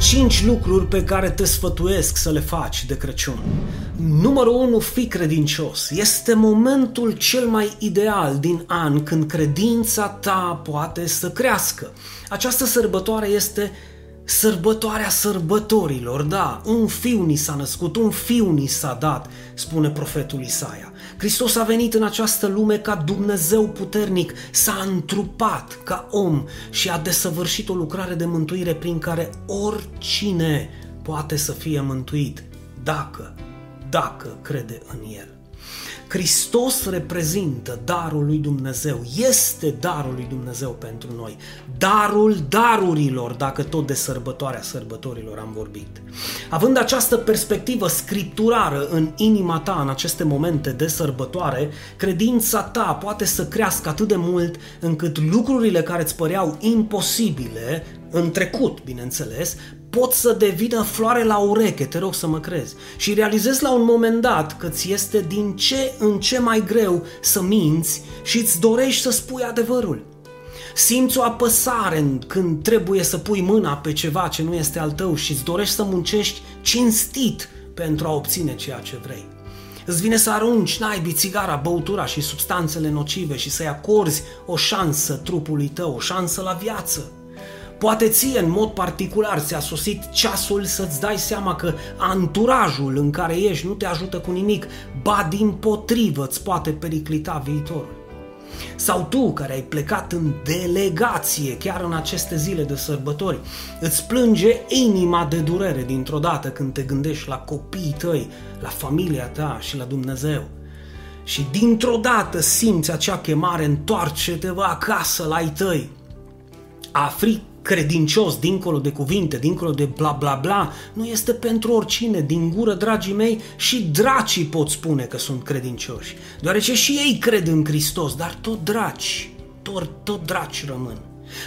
5 lucruri pe care te sfătuiesc să le faci de Crăciun. Numărul 1, fi credincios. Este momentul cel mai ideal din an când credința ta poate să crească. Această sărbătoare este sărbătoarea sărbătorilor, da, un fiu ni s-a născut, un fiu ni s-a dat, spune profetul Isaia. Hristos a venit în această lume ca Dumnezeu puternic, s-a întrupat ca om și a desăvârșit o lucrare de mântuire prin care oricine poate să fie mântuit, dacă, dacă crede în El. Hristos reprezintă darul lui Dumnezeu, este darul lui Dumnezeu pentru noi, darul darurilor, dacă tot de sărbătoarea sărbătorilor am vorbit. Având această perspectivă scripturară în inima ta în aceste momente de sărbătoare, credința ta poate să crească atât de mult încât lucrurile care îți păreau imposibile în trecut, bineînțeles, pot să devină floare la ureche, te rog să mă crezi. Și realizezi la un moment dat că ți este din ce în ce mai greu să minți și îți dorești să spui adevărul. Simți o apăsare când trebuie să pui mâna pe ceva ce nu este al tău și îți dorești să muncești cinstit pentru a obține ceea ce vrei. Îți vine să arunci naibii țigara, băutura și substanțele nocive și să-i acorzi o șansă trupului tău, o șansă la viață. Poate ție în mod particular ți-a sosit ceasul să-ți dai seama că anturajul în care ești nu te ajută cu nimic, ba din potrivă îți poate periclita viitorul. Sau tu care ai plecat în delegație chiar în aceste zile de sărbători, îți plânge inima de durere dintr-o dată când te gândești la copiii tăi, la familia ta și la Dumnezeu. Și dintr-o dată simți acea chemare, întoarce-te acasă la ai tăi. Afri credincios, dincolo de cuvinte, dincolo de bla bla bla, nu este pentru oricine. Din gură, dragii mei, și dracii pot spune că sunt credincioși, deoarece și ei cred în Hristos, dar tot draci, tot, tot draci rămân.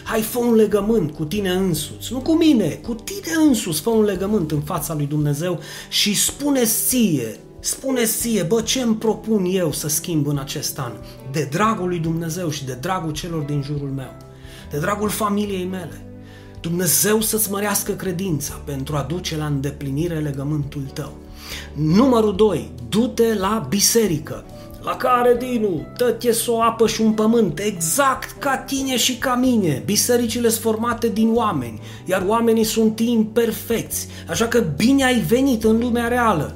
Hai, fă un legământ cu tine însuți, nu cu mine, cu tine însuți, fă un legământ în fața lui Dumnezeu și spune ție, spune ție, bă, ce îmi propun eu să schimb în acest an, de dragul lui Dumnezeu și de dragul celor din jurul meu, de dragul familiei mele, Dumnezeu să-ți mărească credința pentru a duce la îndeplinire legământul tău. Numărul 2. Du-te la biserică la care, Dinu, tătie o apă și un pământ, exact ca tine și ca mine. Bisericile sunt formate din oameni, iar oamenii sunt imperfecți, așa că bine ai venit în lumea reală.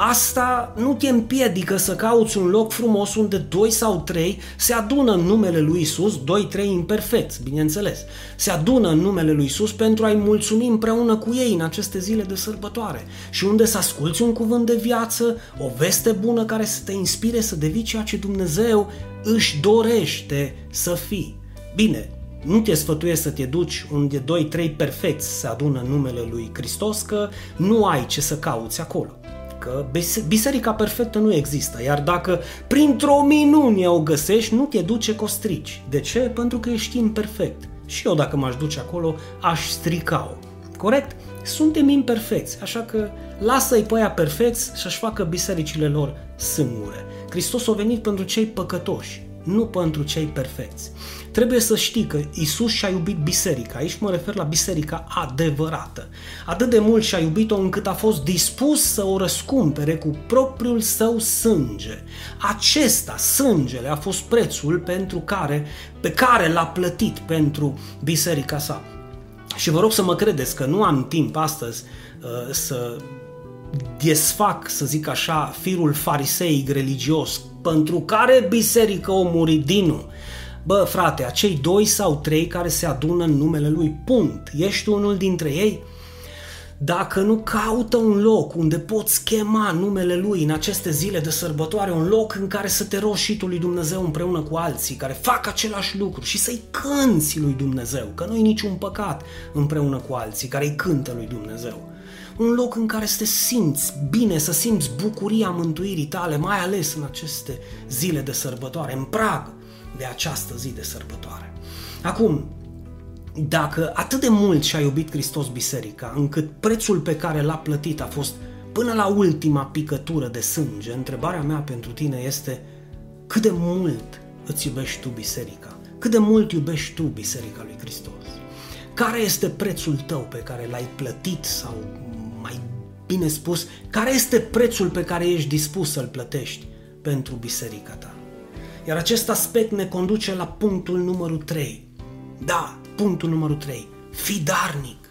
Asta nu te împiedică să cauți un loc frumos unde doi sau trei se adună în numele lui Isus, doi, trei imperfecți, bineînțeles. Se adună în numele lui Isus pentru a-i mulțumi împreună cu ei în aceste zile de sărbătoare și unde să asculți un cuvânt de viață, o veste bună care să te inspire să devii ceea ce Dumnezeu își dorește să fii. Bine, nu te sfătuiesc să te duci unde doi, trei perfecți se adună în numele lui Hristos, că nu ai ce să cauți acolo că biserica perfectă nu există, iar dacă printr-o minunie o găsești, nu te duce costrici. De ce? Pentru că ești imperfect. Și eu dacă m-aș duce acolo, aș strica-o. Corect? Suntem imperfecți, așa că lasă-i pe aia perfecți și-și facă bisericile lor singure. Hristos a venit pentru cei păcătoși, nu pentru cei perfecți. Trebuie să știi că Isus și-a iubit biserica. Aici mă refer la biserica adevărată. Atât de mult și-a iubit-o încât a fost dispus să o răscumpere cu propriul său sânge. Acesta, sângele, a fost prețul pentru care, pe care l-a plătit pentru biserica sa. Și vă rog să mă credeți că nu am timp astăzi uh, să desfac, să zic așa, firul fariseic religios pentru care biserică o murit Dinu. Bă, frate, acei doi sau trei care se adună în numele lui, punct. Ești unul dintre ei? Dacă nu caută un loc unde poți chema numele lui în aceste zile de sărbătoare, un loc în care să te rogi și tu lui Dumnezeu împreună cu alții care fac același lucru și să-i cânți lui Dumnezeu, că nu e niciun păcat împreună cu alții care îi cântă lui Dumnezeu. Un loc în care să te simți bine, să simți bucuria mântuirii tale, mai ales în aceste zile de sărbătoare, în prag de această zi de sărbătoare. Acum, dacă atât de mult și-a iubit Hristos biserica, încât prețul pe care l-a plătit a fost până la ultima picătură de sânge, întrebarea mea pentru tine este cât de mult îți iubești tu biserica? Cât de mult iubești tu biserica lui Hristos? care este prețul tău pe care l-ai plătit sau mai bine spus, care este prețul pe care ești dispus să-l plătești pentru biserica ta. Iar acest aspect ne conduce la punctul numărul 3. Da, punctul numărul 3. Fii darnic.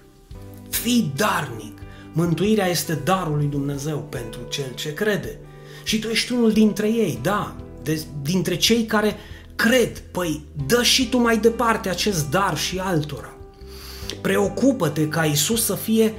Fii darnic. Mântuirea este darul lui Dumnezeu pentru cel ce crede. Și tu ești unul dintre ei, da, de, dintre cei care cred. Păi, dă și tu mai departe acest dar și altora. Preocupă-te ca Isus să fie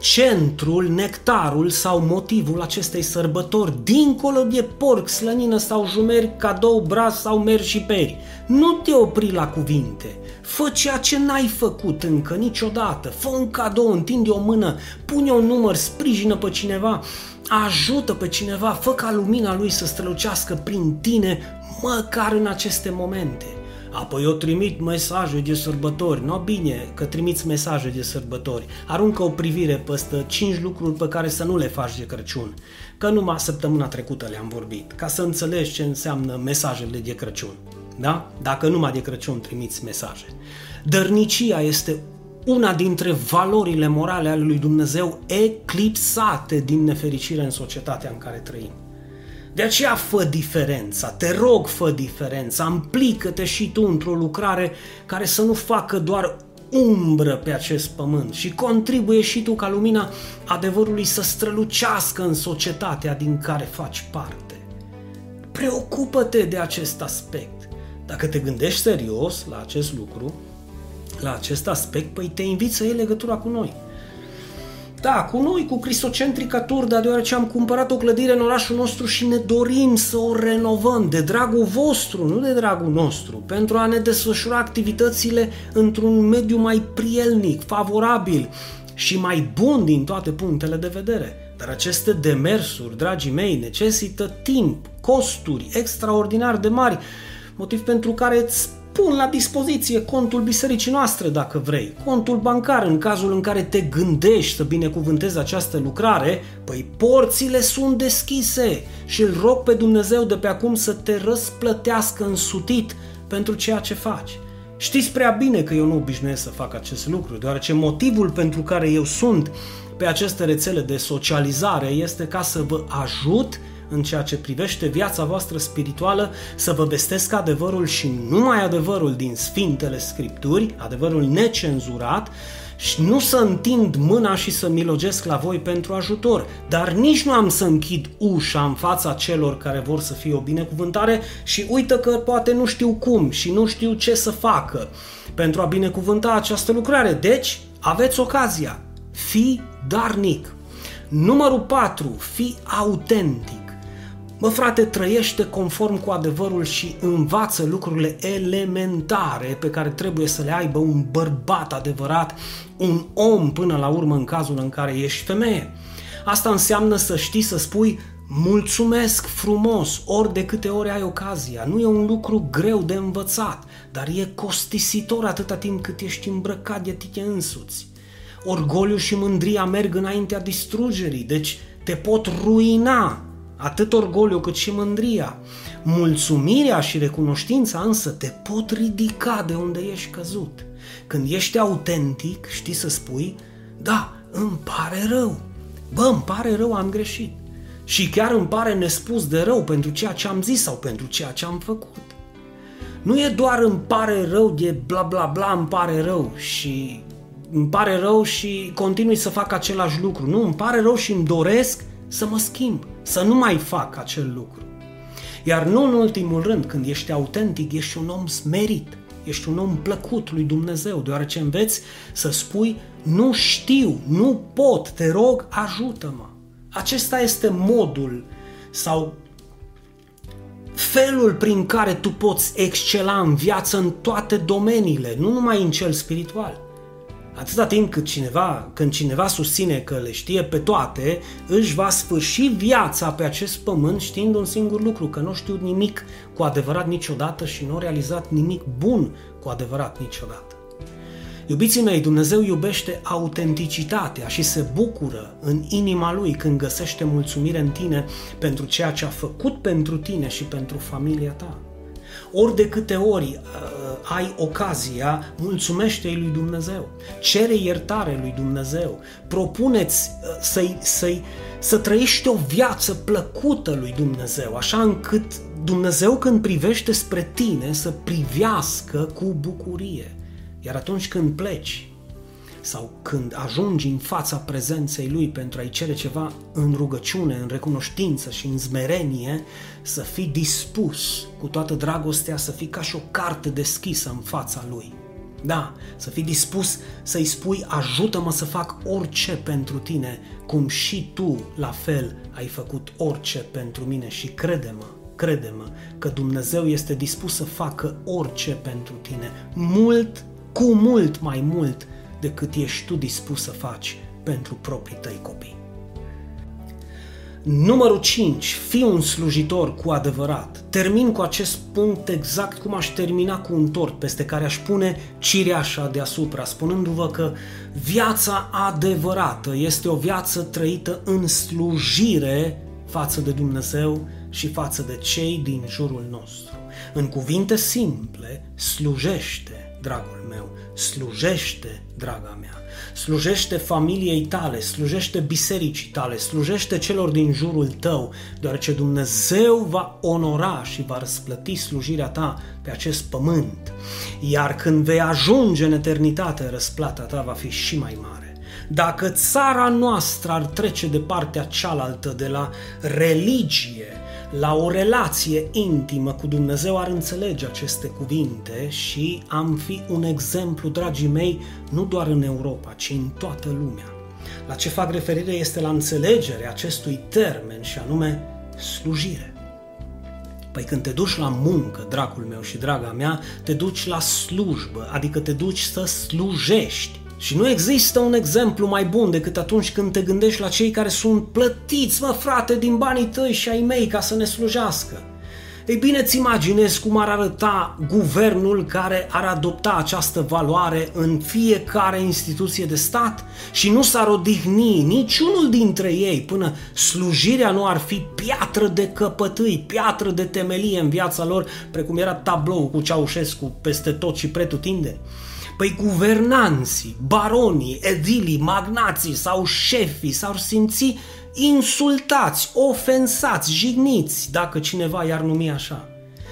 centrul, nectarul sau motivul acestei sărbători, dincolo de porc, slănină sau jumeri, cadou, braz sau mer și peri. Nu te opri la cuvinte, fă ceea ce n-ai făcut încă niciodată, fă un cadou, întinde o mână, pune un număr, sprijină pe cineva, ajută pe cineva, fă ca lumina lui să strălucească prin tine, măcar în aceste momente. Apoi eu trimit mesaje de sărbători. No, bine că trimiți mesaje de sărbători. Aruncă o privire peste 5 lucruri pe care să nu le faci de Crăciun. Că numai săptămâna trecută le-am vorbit, ca să înțelegi ce înseamnă mesajele de Crăciun. Da? Dacă numai de Crăciun trimiți mesaje. Dărnicia este una dintre valorile morale ale lui Dumnezeu eclipsate din nefericire în societatea în care trăim. De aceea fă diferența, te rog fă diferența, amplică-te și tu într-o lucrare care să nu facă doar umbră pe acest pământ și contribuie și tu ca lumina adevărului să strălucească în societatea din care faci parte. Preocupă-te de acest aspect. Dacă te gândești serios la acest lucru, la acest aspect, păi te invit să iei legătura cu noi. Da, cu noi, cu Cristocentrica Turda, deoarece am cumpărat o clădire în orașul nostru și ne dorim să o renovăm de dragul vostru, nu de dragul nostru, pentru a ne desfășura activitățile într-un mediu mai prielnic, favorabil și mai bun din toate punctele de vedere. Dar aceste demersuri, dragii mei, necesită timp, costuri extraordinar de mari, motiv pentru care îți pun la dispoziție contul bisericii noastre, dacă vrei, contul bancar în cazul în care te gândești să binecuvântezi această lucrare, păi porțile sunt deschise și îl rog pe Dumnezeu de pe acum să te răsplătească însutit pentru ceea ce faci. Știți prea bine că eu nu obișnuiesc să fac acest lucru, deoarece motivul pentru care eu sunt pe aceste rețele de socializare este ca să vă ajut în ceea ce privește viața voastră spirituală, să vă vestesc adevărul și numai adevărul din Sfintele Scripturi, adevărul necenzurat, și nu să întind mâna și să milogesc la voi pentru ajutor, dar nici nu am să închid ușa în fața celor care vor să fie o binecuvântare și uită că poate nu știu cum și nu știu ce să facă pentru a binecuvânta această lucrare. Deci, aveți ocazia. Fii darnic. Numărul 4. Fii autentic. Mă, frate, trăiește conform cu adevărul și învață lucrurile elementare pe care trebuie să le aibă un bărbat adevărat, un om până la urmă în cazul în care ești femeie. Asta înseamnă să știi să spui mulțumesc frumos ori de câte ori ai ocazia. Nu e un lucru greu de învățat, dar e costisitor atâta timp cât ești îmbrăcat de tine însuți. Orgoliu și mândria merg înaintea distrugerii, deci te pot ruina atât orgoliu cât și mândria. Mulțumirea și recunoștința însă te pot ridica de unde ești căzut. Când ești autentic, știi să spui, da, îmi pare rău. Bă, îmi pare rău, am greșit. Și chiar îmi pare nespus de rău pentru ceea ce am zis sau pentru ceea ce am făcut. Nu e doar îmi pare rău de bla bla bla, îmi pare rău și îmi pare rău și continui să fac același lucru. Nu, îmi pare rău și îmi doresc să mă schimb, să nu mai fac acel lucru. Iar nu în ultimul rând, când ești autentic, ești un om smerit, ești un om plăcut lui Dumnezeu, deoarece înveți să spui nu știu, nu pot, te rog, ajută-mă. Acesta este modul sau felul prin care tu poți excela în viață în toate domeniile, nu numai în cel spiritual. Atâta timp cât cineva, când cineva susține că le știe pe toate, își va sfârși viața pe acest pământ știind un singur lucru, că nu știu nimic cu adevărat niciodată și nu au realizat nimic bun cu adevărat niciodată. Iubiții mei, Dumnezeu iubește autenticitatea și se bucură în inima Lui când găsește mulțumire în tine pentru ceea ce a făcut pentru tine și pentru familia ta. Ori de câte ori uh, ai ocazia, mulțumește-i lui Dumnezeu. Cere iertare lui Dumnezeu. Propuneți uh, să-i, să-i, să trăiești o viață plăcută lui Dumnezeu, așa încât Dumnezeu când privește spre tine să privească cu bucurie. Iar atunci când pleci, sau când ajungi în fața prezenței Lui pentru a-i cere ceva în rugăciune, în recunoștință și în zmerenie, să fii dispus cu toată dragostea să fii ca și o carte deschisă în fața Lui. Da, să fii dispus să-i spui ajută-mă să fac orice pentru tine, cum și tu la fel ai făcut orice pentru mine și crede-mă, crede-mă că Dumnezeu este dispus să facă orice pentru tine, mult, cu mult mai mult decât ești tu dispus să faci pentru proprii tăi copii. Numărul 5. Fii un slujitor cu adevărat. Termin cu acest punct exact cum aș termina cu un tort peste care aș pune cireașa deasupra, spunându-vă că viața adevărată este o viață trăită în slujire față de Dumnezeu și față de cei din jurul nostru. În cuvinte simple, slujește, dragul meu, slujește, draga mea, slujește familiei tale, slujește bisericii tale, slujește celor din jurul tău, deoarece Dumnezeu va onora și va răsplăti slujirea ta pe acest pământ. Iar când vei ajunge în eternitate, răsplata ta va fi și mai mare. Dacă țara noastră ar trece de partea cealaltă de la religie la o relație intimă cu Dumnezeu ar înțelege aceste cuvinte și am fi un exemplu, dragii mei, nu doar în Europa, ci în toată lumea. La ce fac referire este la înțelegerea acestui termen și anume slujire. Păi când te duci la muncă, dragul meu și draga mea, te duci la slujbă, adică te duci să slujești. Și nu există un exemplu mai bun decât atunci când te gândești la cei care sunt plătiți, mă frate, din banii tăi și ai mei ca să ne slujească. Ei bine, îți imaginezi cum ar arăta guvernul care ar adopta această valoare în fiecare instituție de stat și nu s-ar odihni niciunul dintre ei până slujirea nu ar fi piatră de căpătâi, piatră de temelie în viața lor, precum era tablou cu Ceaușescu peste tot și pretutindeni. Păi guvernanții, baronii, edilii, magnații sau șefii s-ar simți insultați, ofensați, jigniți, dacă cineva i-ar numi așa.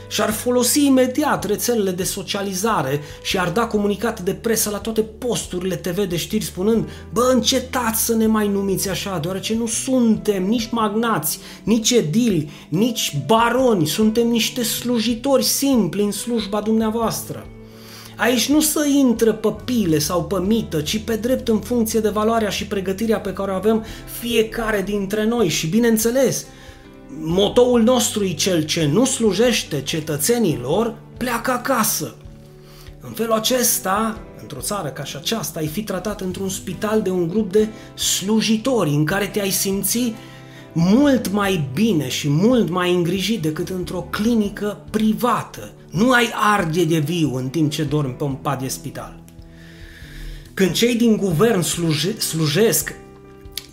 Și ar folosi imediat rețelele de socializare și ar da comunicate de presă la toate posturile TV de știri spunând Bă, încetați să ne mai numiți așa, deoarece nu suntem nici magnați, nici edili, nici baroni, suntem niște slujitori simpli în slujba dumneavoastră. Aici nu să intră pe pile sau pe mită, ci pe drept în funcție de valoarea și pregătirea pe care o avem fiecare dintre noi și bineînțeles, motoul nostru e cel ce nu slujește cetățenilor, pleacă acasă. În felul acesta, într-o țară ca și aceasta, ai fi tratat într-un spital de un grup de slujitori în care te-ai simți mult mai bine și mult mai îngrijit decât într-o clinică privată, nu ai arde de viu în timp ce dormi pe un pat de spital. Când cei din guvern sluje, slujesc,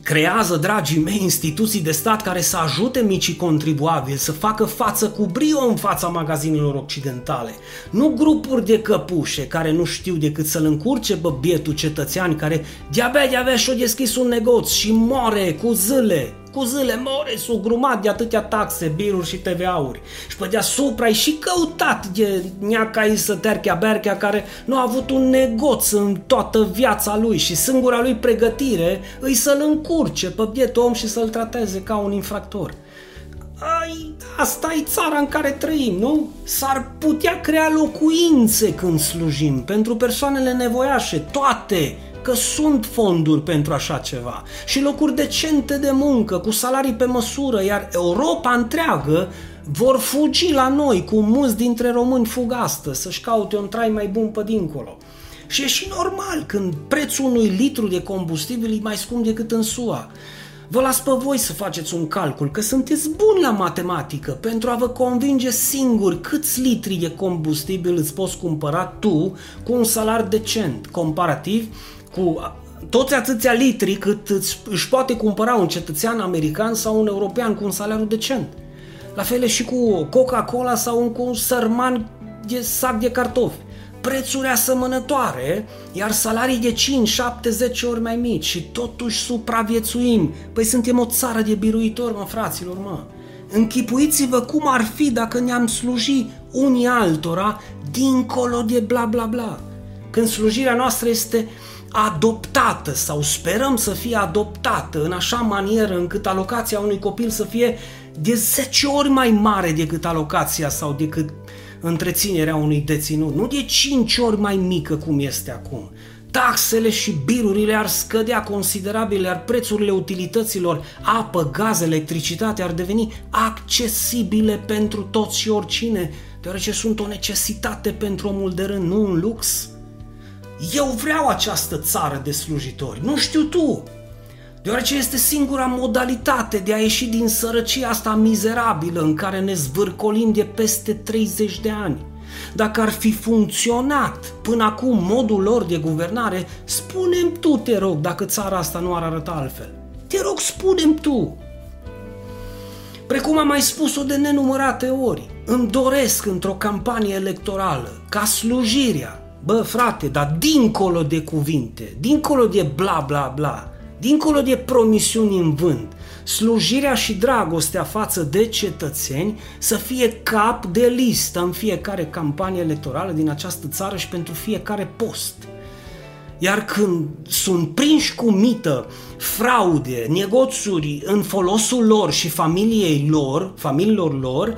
creează, dragii mei, instituții de stat care să ajute micii contribuabili să facă față cu brio în fața magazinelor occidentale. Nu grupuri de căpușe care nu știu decât să-l încurce bă bietul cetățean care de-abia de-abia și-o deschis un negoț și moare cu zâle cu zile more sugrumat de atâtea taxe, biruri și TVA-uri. Și pe deasupra ai și căutat de neaca Isă Terchea Berchea care nu a avut un negoț în toată viața lui și singura lui pregătire îi să-l încurce pe bietul om și să-l trateze ca un infractor. Ai, asta e țara în care trăim, nu? S-ar putea crea locuințe când slujim pentru persoanele nevoiașe, toate, că sunt fonduri pentru așa ceva și locuri decente de muncă, cu salarii pe măsură, iar Europa întreagă vor fugi la noi, cu mulți dintre români fug astăzi, să-și caute un trai mai bun pe dincolo. Și e și normal când prețul unui litru de combustibil e mai scump decât în SUA. Vă las pe voi să faceți un calcul, că sunteți buni la matematică pentru a vă convinge singur câți litri de combustibil îți poți cumpăra tu cu un salar decent, comparativ cu toți atâția litri cât își poate cumpăra un cetățean american sau un european cu un salariu decent. La fel și cu Coca-Cola sau cu un sărman de sac de cartofi. prețuri asemănătoare, iar salarii de 5, 7, 10 ori mai mici și totuși supraviețuim. Păi suntem o țară de biruitori, mă, fraților, mă. Închipuiți-vă cum ar fi dacă ne-am sluji unii altora dincolo de bla bla bla. Când slujirea noastră este adoptată sau sperăm să fie adoptată în așa manieră încât alocația unui copil să fie de 10 ori mai mare decât alocația sau decât întreținerea unui deținut, nu de 5 ori mai mică cum este acum. Taxele și birurile ar scădea considerabil, iar prețurile utilităților, apă, gaz, electricitate ar deveni accesibile pentru toți și oricine, deoarece sunt o necesitate pentru omul de rând, nu un lux. Eu vreau această țară de slujitori, nu știu tu, deoarece este singura modalitate de a ieși din sărăcia asta mizerabilă în care ne zvârcolim de peste 30 de ani. Dacă ar fi funcționat până acum modul lor de guvernare, spunem tu, te rog, dacă țara asta nu ar arăta altfel. Te rog, spunem tu. Precum am mai spus-o de nenumărate ori, îmi doresc într-o campanie electorală ca slujirea, bă frate, dar dincolo de cuvinte, dincolo de bla bla bla, dincolo de promisiuni în vânt, slujirea și dragostea față de cetățeni să fie cap de listă în fiecare campanie electorală din această țară și pentru fiecare post. Iar când sunt prinși cu mită, fraude, negoțuri în folosul lor și familiei lor, familiilor lor,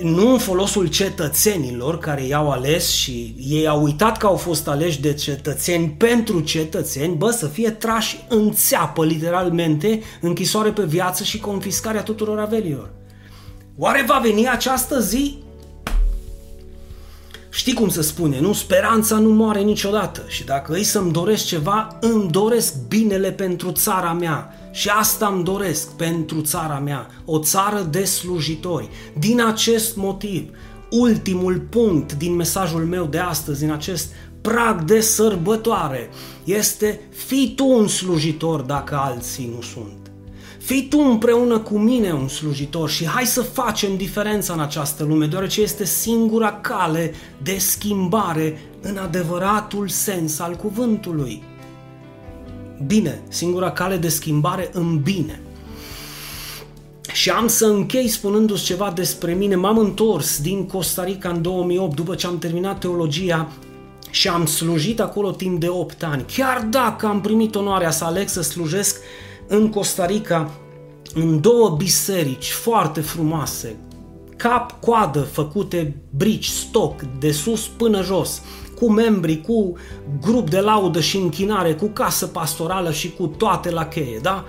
nu în folosul cetățenilor care i-au ales și ei au uitat că au fost aleși de cetățeni pentru cetățeni, bă, să fie trași în țeapă, literalmente, închisoare pe viață și confiscarea tuturor averilor. Oare va veni această zi? Știi cum se spune, nu? Speranța nu moare niciodată și dacă îi să-mi doresc ceva, îmi doresc binele pentru țara mea și asta îmi doresc pentru țara mea, o țară de slujitori. Din acest motiv, ultimul punct din mesajul meu de astăzi, din acest prag de sărbătoare, este fii tu un slujitor dacă alții nu sunt. Fii tu împreună cu mine un slujitor și hai să facem diferența în această lume, deoarece este singura cale de schimbare în adevăratul sens al cuvântului bine, singura cale de schimbare în bine. Și am să închei spunându-ți ceva despre mine. M-am întors din Costa Rica în 2008 după ce am terminat teologia și am slujit acolo timp de 8 ani. Chiar dacă am primit onoarea să aleg să slujesc în Costa Rica în două biserici foarte frumoase, cap-coadă făcute brici, stoc, de sus până jos, cu membri, cu grup de laudă și închinare, cu casă pastorală și cu toate la cheie, da?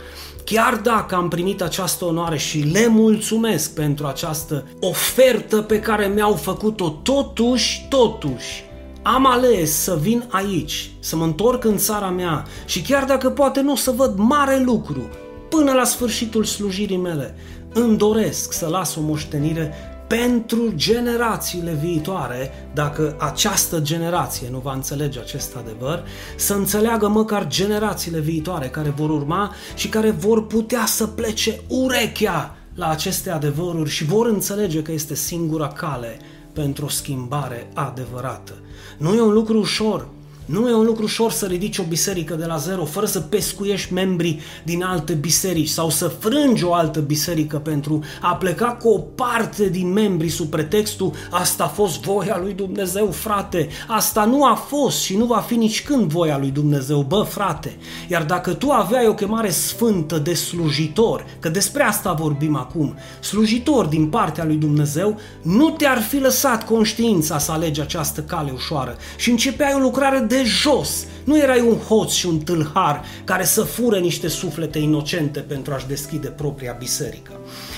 Chiar dacă am primit această onoare și le mulțumesc pentru această ofertă pe care mi-au făcut-o, totuși, totuși, am ales să vin aici, să mă întorc în țara mea și chiar dacă poate nu o să văd mare lucru, până la sfârșitul slujirii mele, îmi doresc să las o moștenire pentru generațiile viitoare, dacă această generație nu va înțelege acest adevăr, să înțeleagă măcar generațiile viitoare care vor urma și care vor putea să plece urechea la aceste adevăruri și vor înțelege că este singura cale pentru o schimbare adevărată. Nu e un lucru ușor, nu e un lucru ușor să ridici o biserică de la zero fără să pescuiești membrii din alte biserici sau să frângi o altă biserică pentru a pleca cu o parte din membrii sub pretextul asta a fost voia lui Dumnezeu, frate. Asta nu a fost și nu va fi nici când voia lui Dumnezeu, bă, frate. Iar dacă tu aveai o chemare sfântă de slujitor, că despre asta vorbim acum, slujitor din partea lui Dumnezeu, nu te-ar fi lăsat conștiința să alegi această cale ușoară și începeai o lucrare de de jos. Nu erai un hoț și un tâlhar care să fură niște suflete inocente pentru a-și deschide propria biserică.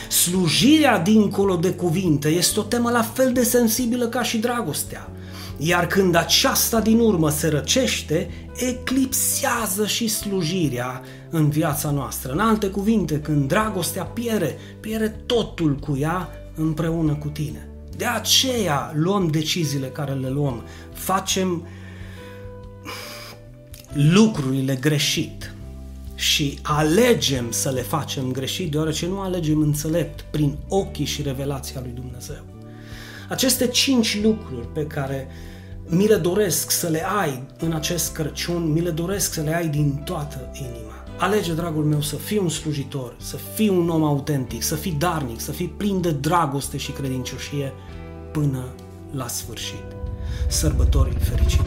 Slujirea dincolo de cuvinte este o temă la fel de sensibilă ca și dragostea. Iar când aceasta din urmă se răcește, eclipsează și slujirea în viața noastră. În alte cuvinte, când dragostea piere, piere totul cu ea împreună cu tine. De aceea luăm deciziile care le luăm, facem lucrurile greșit și alegem să le facem greșit, deoarece nu alegem înțelept prin ochii și revelația lui Dumnezeu. Aceste cinci lucruri pe care mi le doresc să le ai în acest Crăciun, mi le doresc să le ai din toată inima. Alege, dragul meu, să fii un slujitor, să fii un om autentic, să fii darnic, să fii plin de dragoste și credincioșie până la sfârșit. Sărbători fericite!